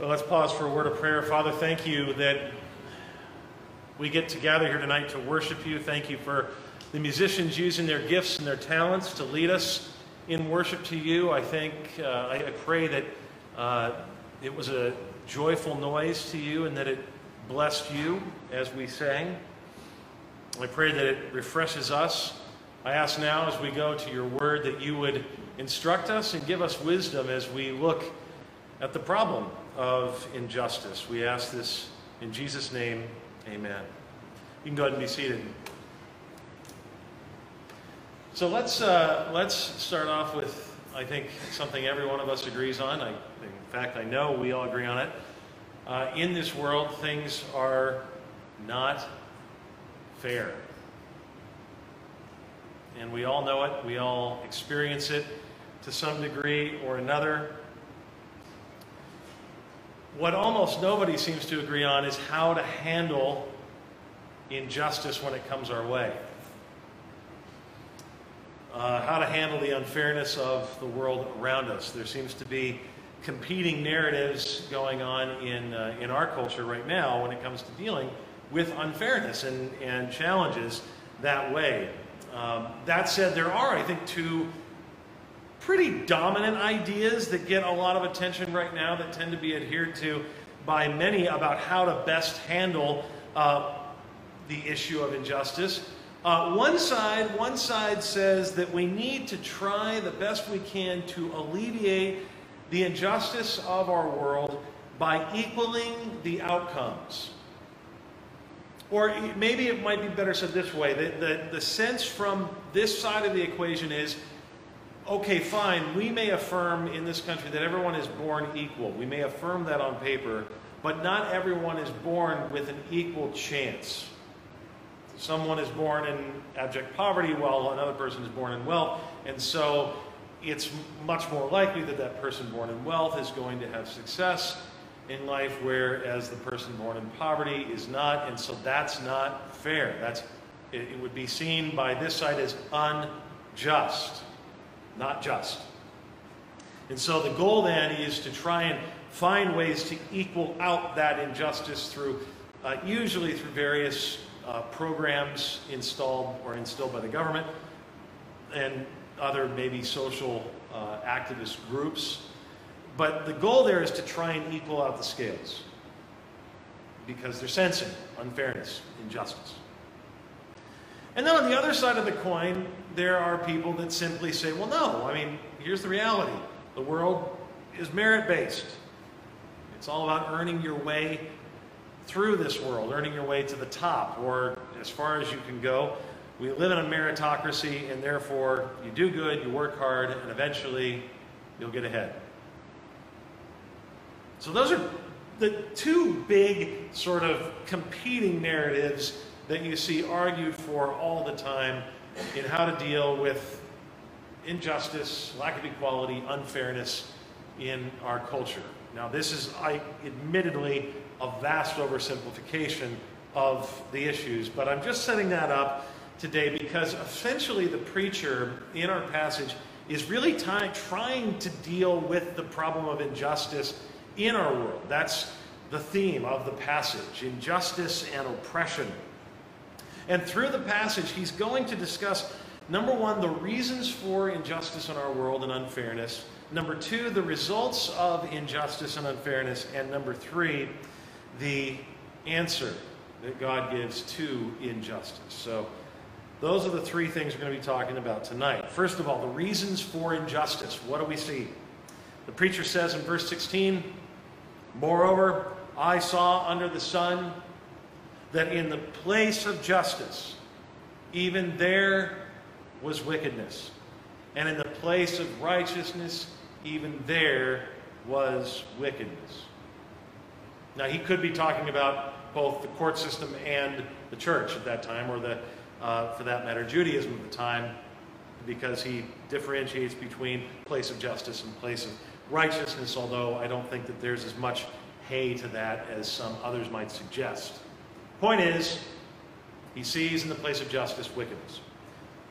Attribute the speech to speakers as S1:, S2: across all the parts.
S1: Well, let's pause for a word of prayer. Father, thank you that we get to gather here tonight to worship you. Thank you for the musicians using their gifts and their talents to lead us in worship to you. I think, uh, I, I, pray that uh, it was a joyful noise to you and that it blessed you as we sang. I pray that it refreshes us. I ask now as we go to your word that you would instruct us and give us wisdom as we look at the problem of injustice. We ask this in Jesus' name. Amen. You can go ahead and be seated. So let's uh, let's start off with I think something every one of us agrees on. I, in fact, I know we all agree on it. Uh, in this world, things are not fair, and we all know it. We all experience it to some degree or another. What almost nobody seems to agree on is how to handle injustice when it comes our way. Uh, how to handle the unfairness of the world around us. There seems to be competing narratives going on in, uh, in our culture right now when it comes to dealing with unfairness and, and challenges that way. Um, that said, there are, I think, two pretty dominant ideas that get a lot of attention right now that tend to be adhered to by many about how to best handle uh, the issue of injustice. Uh, one side, one side says that we need to try the best we can to alleviate the injustice of our world by equaling the outcomes. Or maybe it might be better said this way the, the, the sense from this side of the equation is okay, fine, we may affirm in this country that everyone is born equal. We may affirm that on paper, but not everyone is born with an equal chance. Someone is born in abject poverty while another person is born in wealth, and so it's much more likely that that person born in wealth is going to have success in life, whereas the person born in poverty is not, and so that's not fair. That's it, it would be seen by this side as unjust not just. And so the goal then is to try and find ways to equal out that injustice through, uh, usually through various uh, programs installed or instilled by the government and other maybe social uh, activist groups. But the goal there is to try and equal out the scales because they're sensing unfairness, injustice. And then on the other side of the coin, there are people that simply say, well, no, I mean, here's the reality. The world is merit based. It's all about earning your way through this world, earning your way to the top, or as far as you can go. We live in a meritocracy, and therefore, you do good, you work hard, and eventually you'll get ahead. So, those are the two big sort of competing narratives that you see argued for all the time in how to deal with injustice, lack of equality, unfairness in our culture. Now, this is, I, admittedly, a vast oversimplification of the issues, but I'm just setting that up today because essentially the preacher in our passage is really trying to deal with the problem of injustice in our world. That's the theme of the passage injustice and oppression. And through the passage, he's going to discuss number one, the reasons for injustice in our world and unfairness. Number two, the results of injustice and unfairness. And number three, the answer that God gives to injustice. So, those are the three things we're going to be talking about tonight. First of all, the reasons for injustice. What do we see? The preacher says in verse 16, Moreover, I saw under the sun that in the place of justice, even there was wickedness. And in the place of righteousness, even there was wickedness. Now, he could be talking about both the court system and the church at that time, or the, uh, for that matter, Judaism at the time, because he differentiates between place of justice and place of righteousness, although I don't think that there's as much hay to that as some others might suggest. Point is, he sees in the place of justice wickedness.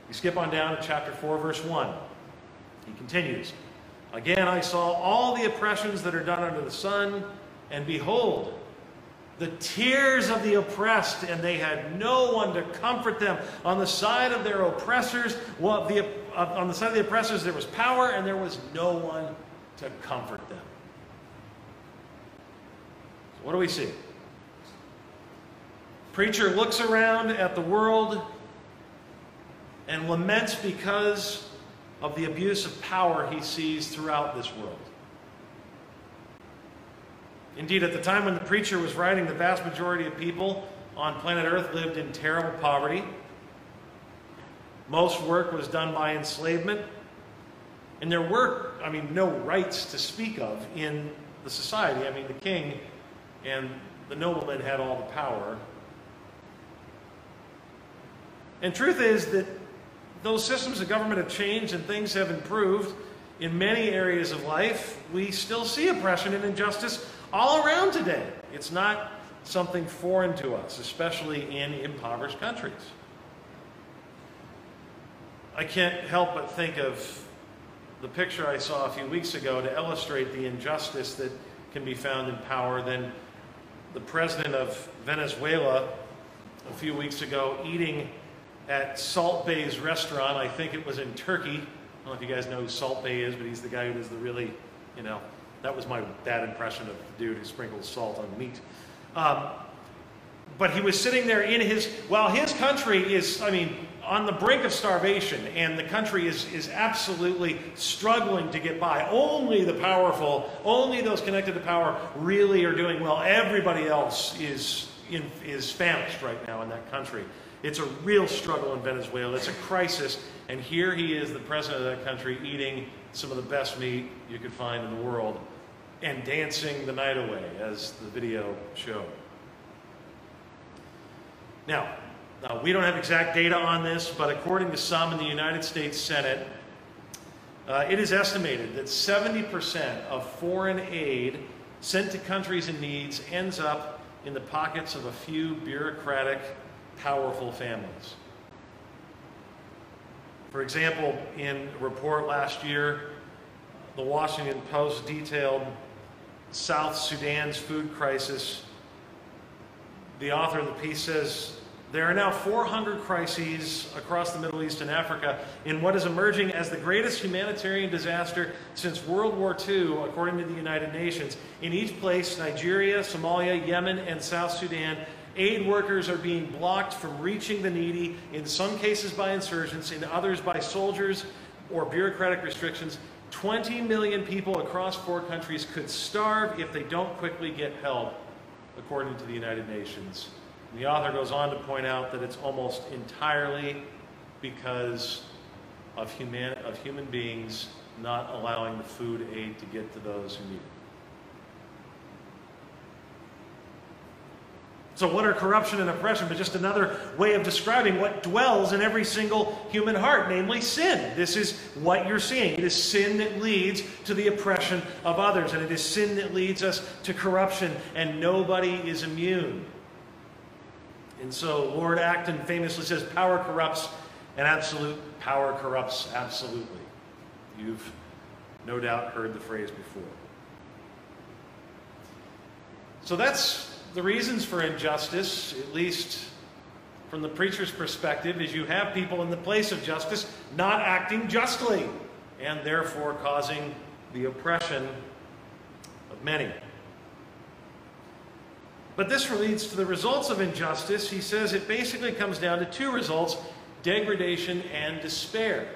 S1: You skip on down to chapter 4, verse 1. He continues Again, I saw all the oppressions that are done under the sun, And behold, the tears of the oppressed, and they had no one to comfort them. On the side of their oppressors, well, the, uh, on the side of the oppressors, there was power, and there was no one to comfort them. So, what do we see? Preacher looks around at the world and laments because of the abuse of power he sees throughout this world. Indeed, at the time when the preacher was writing, the vast majority of people on planet Earth lived in terrible poverty. Most work was done by enslavement. And there were, I mean, no rights to speak of in the society. I mean, the king and the noblemen had all the power. And truth is that those systems of government have changed and things have improved in many areas of life. We still see oppression and injustice all around today. It's not something foreign to us, especially in impoverished countries. I can't help but think of the picture I saw a few weeks ago to illustrate the injustice that can be found in power. Then the president of Venezuela a few weeks ago eating at Salt Bae's restaurant. I think it was in Turkey. I don't know if you guys know who Salt Bae is, but he's the guy who does the really, you know, that was my bad impression of the dude who sprinkles salt on meat. Um, but he was sitting there in his, while his country is, I mean, on the brink of starvation, and the country is, is absolutely struggling to get by. Only the powerful, only those connected to power really are doing well. Everybody else is, in, is famished right now in that country. It's a real struggle in Venezuela. It's a crisis. And here he is, the president of that country, eating some of the best meat you could find in the world and dancing the night away, as the video showed. Now, uh, we don't have exact data on this, but according to some in the United States Senate, uh, it is estimated that 70% of foreign aid sent to countries in need ends up in the pockets of a few bureaucratic, powerful families. For example, in a report last year, the Washington Post detailed South Sudan's food crisis. The author of the piece says there are now 400 crises across the Middle East and Africa in what is emerging as the greatest humanitarian disaster since World War II, according to the United Nations. In each place, Nigeria, Somalia, Yemen, and South Sudan, aid workers are being blocked from reaching the needy, in some cases by insurgents, in others by soldiers or bureaucratic restrictions. 20 million people across four countries could starve if they don't quickly get help, according to the United Nations. And the author goes on to point out that it's almost entirely because of, human, of human beings not allowing the food aid to get to those who need it. So, what are corruption and oppression but just another way of describing what dwells in every single human heart, namely sin? This is what you're seeing. It is sin that leads to the oppression of others, and it is sin that leads us to corruption, and nobody is immune. And so, Lord Acton famously says, Power corrupts, and absolute power corrupts absolutely. You've no doubt heard the phrase before. So, that's the reasons for injustice, at least from the preacher's perspective, is you have people in the place of justice not acting justly and therefore causing the oppression of many. But this leads to the results of injustice. He says it basically comes down to two results degradation and despair.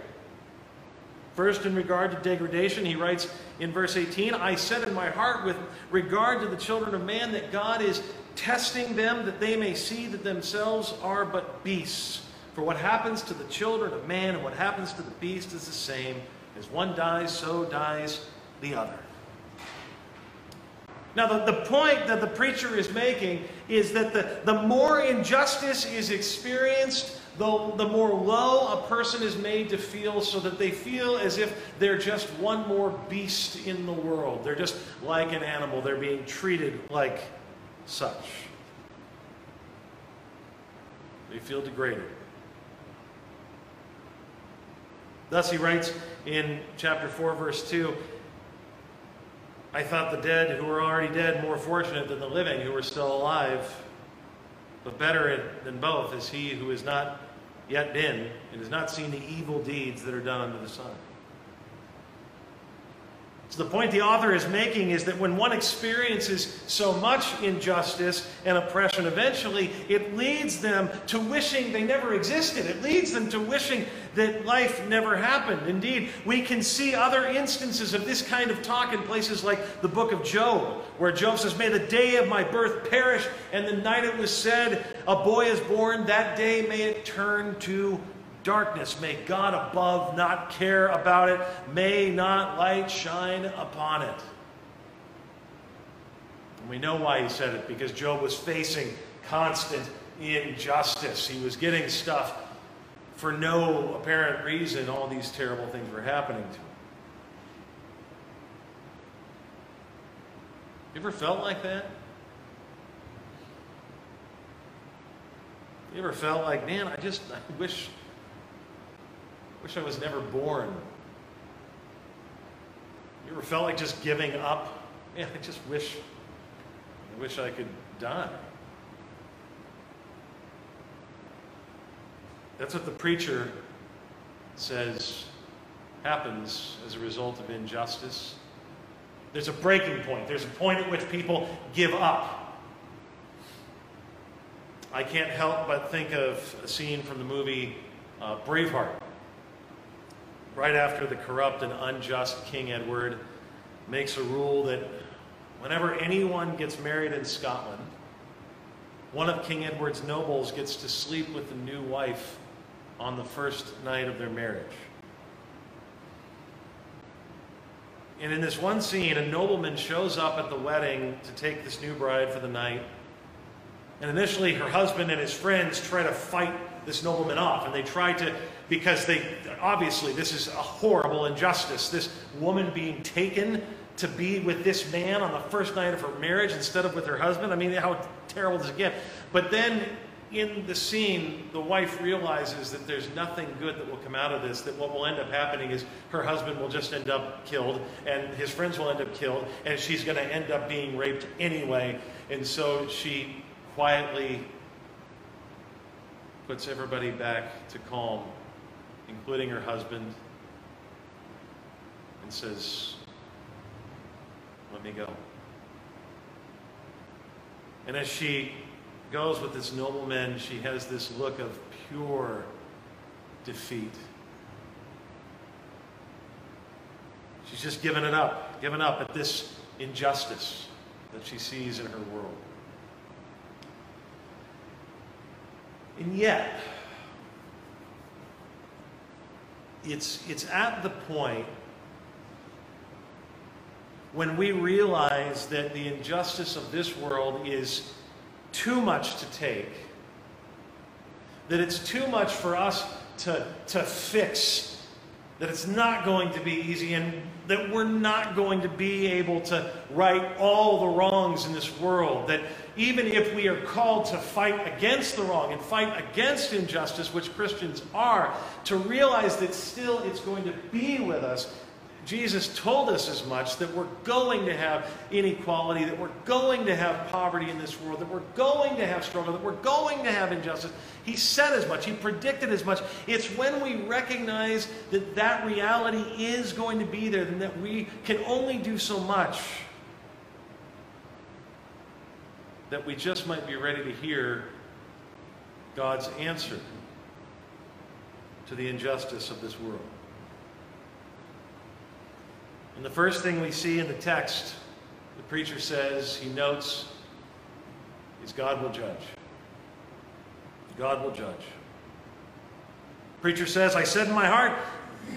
S1: First, in regard to degradation, he writes in verse 18 I said in my heart with regard to the children of man that God is testing them that they may see that themselves are but beasts. For what happens to the children of man and what happens to the beast is the same. As one dies, so dies the other. Now, the, the point that the preacher is making is that the, the more injustice is experienced, the, the more low a person is made to feel so that they feel as if they're just one more beast in the world. They're just like an animal. They're being treated like such. They feel degraded. Thus, he writes in chapter 4, verse 2 I thought the dead who were already dead more fortunate than the living who were still alive. But better than both is he who is not yet been and has not seen the evil deeds that are done under the sun. So the point the author is making is that when one experiences so much injustice and oppression, eventually it leads them to wishing they never existed. It leads them to wishing that life never happened. Indeed, we can see other instances of this kind of talk in places like the book of Job, where Job says, May the day of my birth perish, and the night it was said, A boy is born, that day may it turn to darkness. May God above not care about it. May not light shine upon it. And we know why he said it because Job was facing constant injustice. He was getting stuff for no apparent reason. All these terrible things were happening to him. You ever felt like that? You ever felt like, man, I just I wish I wish I was never born. You ever felt like just giving up? Man, I just wish, I wish I could die. That's what the preacher says happens as a result of injustice. There's a breaking point. There's a point at which people give up. I can't help but think of a scene from the movie uh, Braveheart right after the corrupt and unjust King Edward makes a rule that whenever anyone gets married in Scotland, one of King Edward's nobles gets to sleep with the new wife on the first night of their marriage. And in this one scene, a nobleman shows up at the wedding to take this new bride for the night. And initially, her husband and his friends try to fight this nobleman off, and they try to because they obviously this is a horrible injustice. This woman being taken to be with this man on the first night of her marriage instead of with her husband. I mean, how terrible does it get? But then in the scene, the wife realizes that there's nothing good that will come out of this, that what will end up happening is her husband will just end up killed, and his friends will end up killed, and she's going to end up being raped anyway. And so she quietly puts everybody back to calm including her husband, and says, Let me go. And as she goes with this nobleman, she has this look of pure defeat. She's just given it up, given up at this injustice that she sees in her world. And yet, it's, it's at the point when we realize that the injustice of this world is too much to take, that it's too much for us to, to fix that it's not going to be easy and that we're not going to be able to right all the wrongs in this world. That even if we are called to fight against the wrong and fight against injustice, which Christians are, to realize that still it's going to be with us Jesus told us as much that we're going to have inequality, that we're going to have poverty in this world, that we're going to have struggle, that we're going to have injustice. He said as much, He predicted as much. It's when we recognize that that reality is going to be there, and that we can only do so much, that we just might be ready to hear God's answer to the injustice of this world. And the first thing we see in the text, the preacher says, he notes, is God will judge. God will judge. Preacher says, I said in my heart,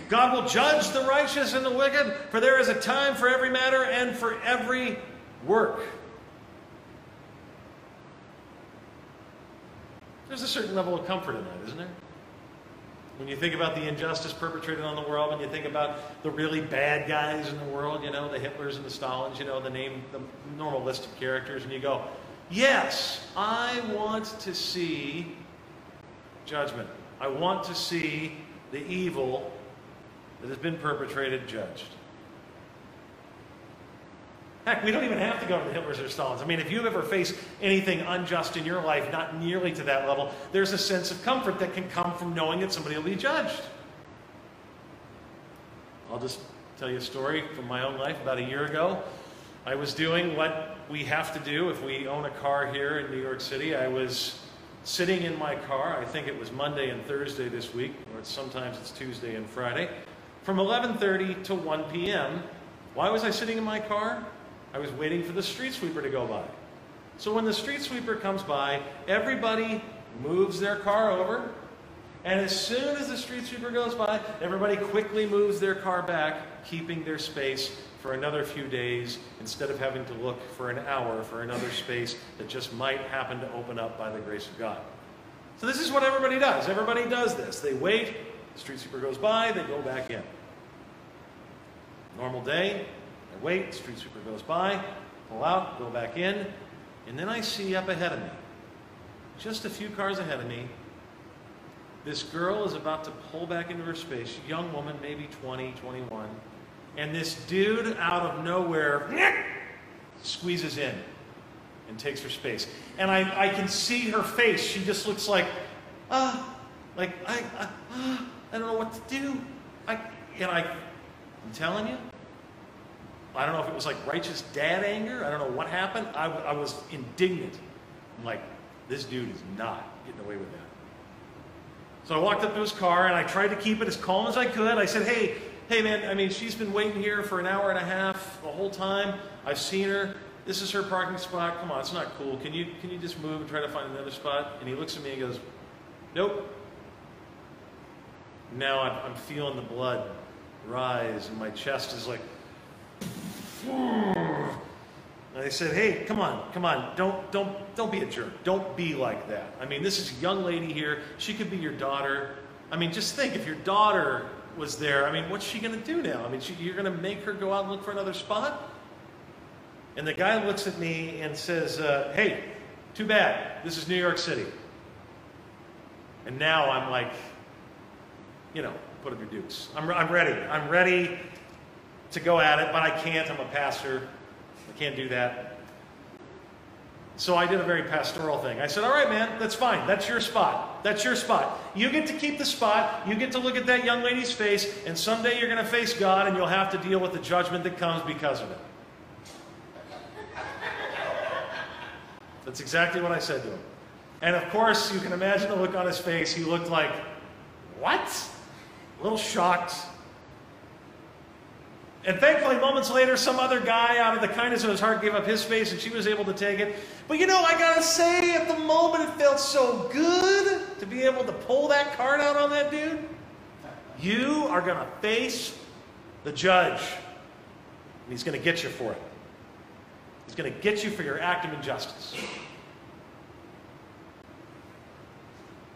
S1: God will judge the righteous and the wicked, for there is a time for every matter and for every work. There's a certain level of comfort in that, isn't there? When you think about the injustice perpetrated on the world, when you think about the really bad guys in the world, you know, the Hitlers and the Stalins, you know, the name, the normal list of characters, and you go, yes, I want to see judgment. I want to see the evil that has been perpetrated judged. Heck, we don't even have to go to the Hitlers or Stalins. I mean, if you've ever faced anything unjust in your life, not nearly to that level, there's a sense of comfort that can come from knowing that somebody will be judged. I'll just tell you a story from my own life. About a year ago, I was doing what we have to do if we own a car here in New York City. I was sitting in my car, I think it was Monday and Thursday this week, or sometimes it's Tuesday and Friday, from 11:30 to 1 p.m. Why was I sitting in my car? I was waiting for the street sweeper to go by. So when the street sweeper comes by, everybody moves their car over, and as soon as the street sweeper goes by, everybody quickly moves their car back, keeping their space for another few days instead of having to look for an hour for another space that just might happen to open up by the grace of God. So this is what everybody does. Everybody does this. They wait, the street sweeper goes by, they go back in. Normal day, I wait, street sweeper goes by, pull out, go back in, and then I see up ahead of me, just a few cars ahead of me, this girl is about to pull back into her space, young woman, maybe 20, 21, and this dude out of nowhere squeezes in and takes her space. And I, I can see her face. She just looks like, ah, like, I, I, uh, I don't know what to do. I, and I, I'm telling you, I don't know if it was like righteous dad anger. I don't know what happened. I, I was indignant. I'm like, this dude is not getting away with that. So I walked up to his car and I tried to keep it as calm as I could. I said, hey, hey man, I mean, she's been waiting here for an hour and a half the whole time. I've seen her. This is her parking spot. Come on, it's not cool. Can you, can you just move and try to find another spot? And he looks at me and goes, nope. Now I'm, I'm feeling the blood rise and my chest is like, and they said, "Hey, come on, come on, don't, don't, don't be a jerk. Don't be like that. I mean, this is a young lady here. She could be your daughter. I mean, just think if your daughter was there. I mean, what's she going to do now? I mean, she, you're going to make her go out and look for another spot." And the guy looks at me and says, uh, "Hey, too bad. This is New York City." And now I'm like, you know, put up your dukes. I'm, I'm ready. I'm ready to go at it, but I can't. I'm a pastor. I can't do that. So I did a very pastoral thing. I said, All right, man, that's fine. That's your spot. That's your spot. You get to keep the spot. You get to look at that young lady's face, and someday you're going to face God and you'll have to deal with the judgment that comes because of it. That's exactly what I said to him. And of course, you can imagine the look on his face. He looked like, What? A little shocked, and thankfully, moments later, some other guy, out of the kindness of his heart, gave up his space and she was able to take it. But you know, I gotta say, at the moment, it felt so good to be able to pull that card out on that dude. You are gonna face the judge, and he's gonna get you for it. He's gonna get you for your act of injustice.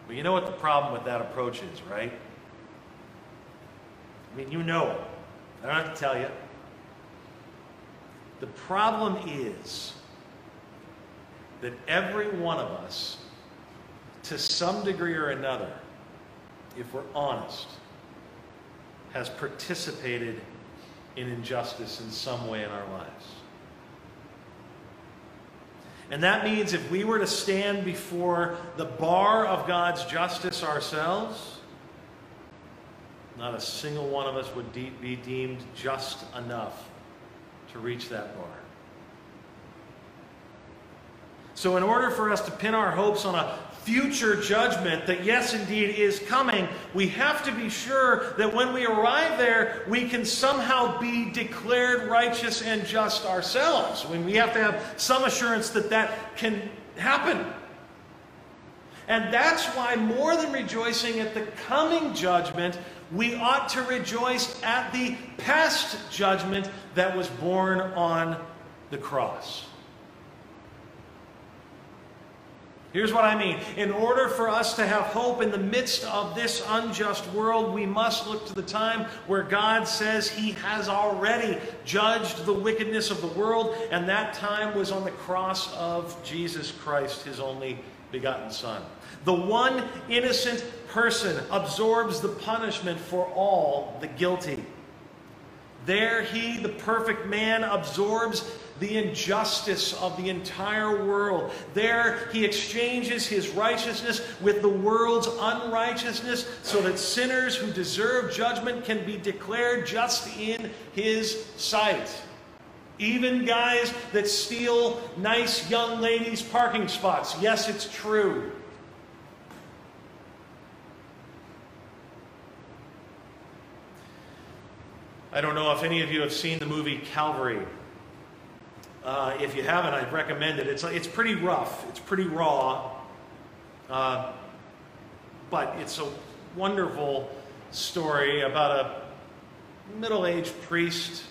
S1: But you know what the problem with that approach is, right? I mean, you know it. I don't have to tell you. The problem is that every one of us, to some degree or another, if we're honest, has participated in injustice in some way in our lives. And that means if we were to stand before the bar of God's justice ourselves, not a single one of us would de- be deemed just enough to reach that bar. So, in order for us to pin our hopes on a future judgment that, yes, indeed, is coming, we have to be sure that when we arrive there, we can somehow be declared righteous and just ourselves. When we have to have some assurance that that can happen. And that's why, more than rejoicing at the coming judgment, we ought to rejoice at the past judgment that was born on the cross. Here's what I mean. In order for us to have hope in the midst of this unjust world, we must look to the time where God says He has already judged the wickedness of the world, and that time was on the cross of Jesus Christ, His only begotten Son. The one innocent person absorbs the punishment for all the guilty. There, he, the perfect man, absorbs the injustice of the entire world. There, he exchanges his righteousness with the world's unrighteousness so that sinners who deserve judgment can be declared just in his sight. Even guys that steal nice young ladies' parking spots. Yes, it's true. I don't know if any of you have seen the movie Calvary. Uh, if you haven't, I'd recommend it. It's, it's pretty rough, it's pretty raw, uh, but it's a wonderful story about a middle aged priest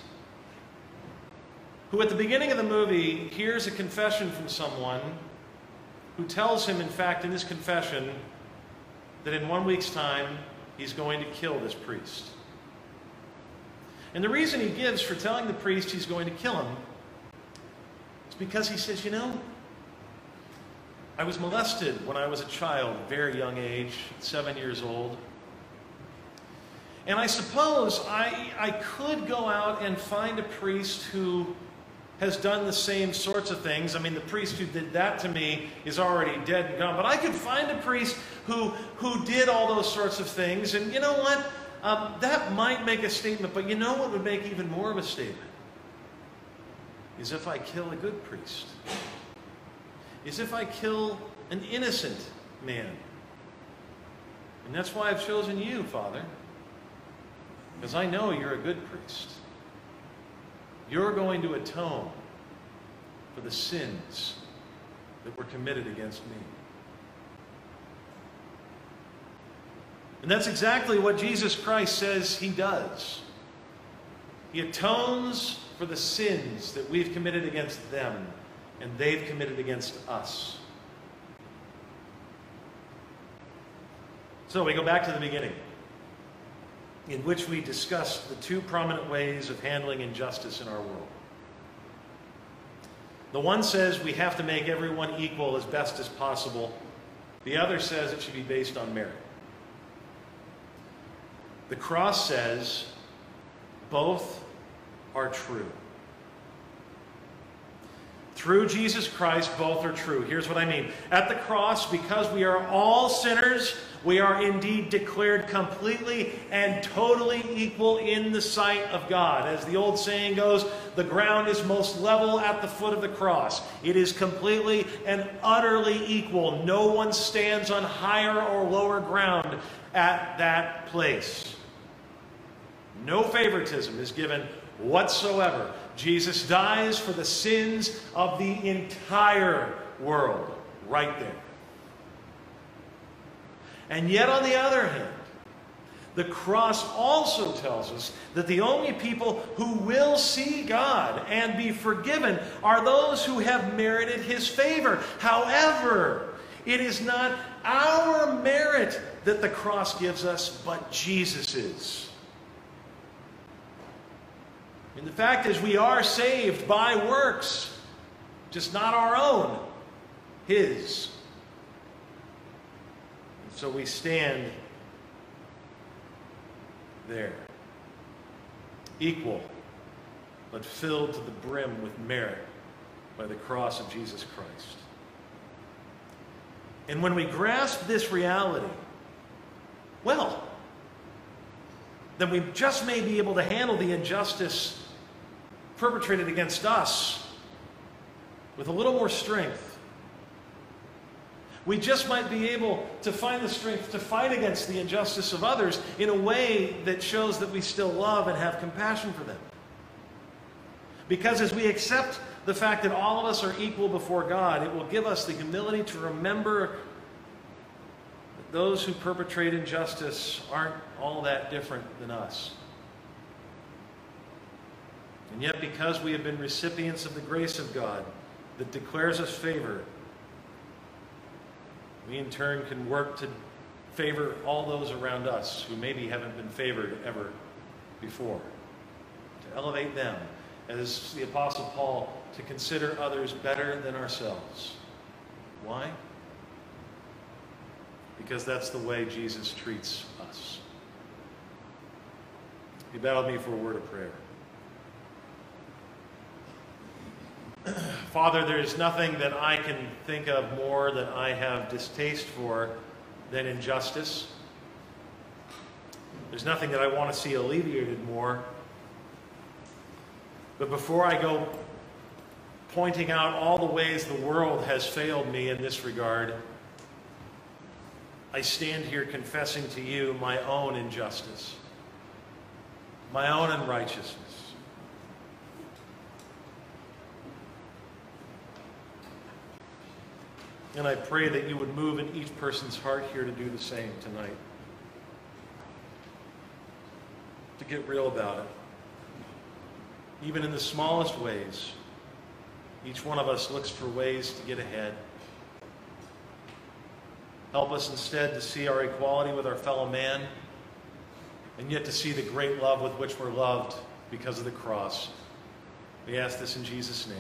S1: who, at the beginning of the movie, hears a confession from someone who tells him, in fact, in his confession, that in one week's time he's going to kill this priest. And the reason he gives for telling the priest he's going to kill him is because he says, You know, I was molested when I was a child, very young age, seven years old. And I suppose I, I could go out and find a priest who has done the same sorts of things. I mean, the priest who did that to me is already dead and gone. But I could find a priest who, who did all those sorts of things. And you know what? Um, that might make a statement, but you know what would make even more of a statement? Is if I kill a good priest. Is if I kill an innocent man. And that's why I've chosen you, Father. Because I know you're a good priest. You're going to atone for the sins that were committed against me. And that's exactly what Jesus Christ says he does. He atones for the sins that we've committed against them and they've committed against us. So we go back to the beginning, in which we discussed the two prominent ways of handling injustice in our world. The one says we have to make everyone equal as best as possible. The other says it should be based on merit. The cross says both are true. Through Jesus Christ, both are true. Here's what I mean. At the cross, because we are all sinners, we are indeed declared completely and totally equal in the sight of God. As the old saying goes, the ground is most level at the foot of the cross. It is completely and utterly equal. No one stands on higher or lower ground at that place. No favoritism is given whatsoever. Jesus dies for the sins of the entire world right there. And yet, on the other hand, the cross also tells us that the only people who will see God and be forgiven are those who have merited his favor. However, it is not our merit that the cross gives us, but Jesus's. And the fact is, we are saved by works, just not our own, His. So we stand there, equal, but filled to the brim with merit by the cross of Jesus Christ. And when we grasp this reality, well, then we just may be able to handle the injustice perpetrated against us with a little more strength. We just might be able to find the strength to fight against the injustice of others in a way that shows that we still love and have compassion for them. Because as we accept the fact that all of us are equal before God, it will give us the humility to remember that those who perpetrate injustice aren't all that different than us. And yet, because we have been recipients of the grace of God that declares us favor, we in turn can work to favor all those around us who maybe haven't been favored ever before. To elevate them, as the Apostle Paul, to consider others better than ourselves. Why? Because that's the way Jesus treats us. Bow with me for a word of prayer. Father, there's nothing that I can think of more that I have distaste for than injustice. There's nothing that I want to see alleviated more. But before I go pointing out all the ways the world has failed me in this regard, I stand here confessing to you my own injustice, my own unrighteousness. And I pray that you would move in each person's heart here to do the same tonight. To get real about it. Even in the smallest ways, each one of us looks for ways to get ahead. Help us instead to see our equality with our fellow man and yet to see the great love with which we're loved because of the cross. We ask this in Jesus' name.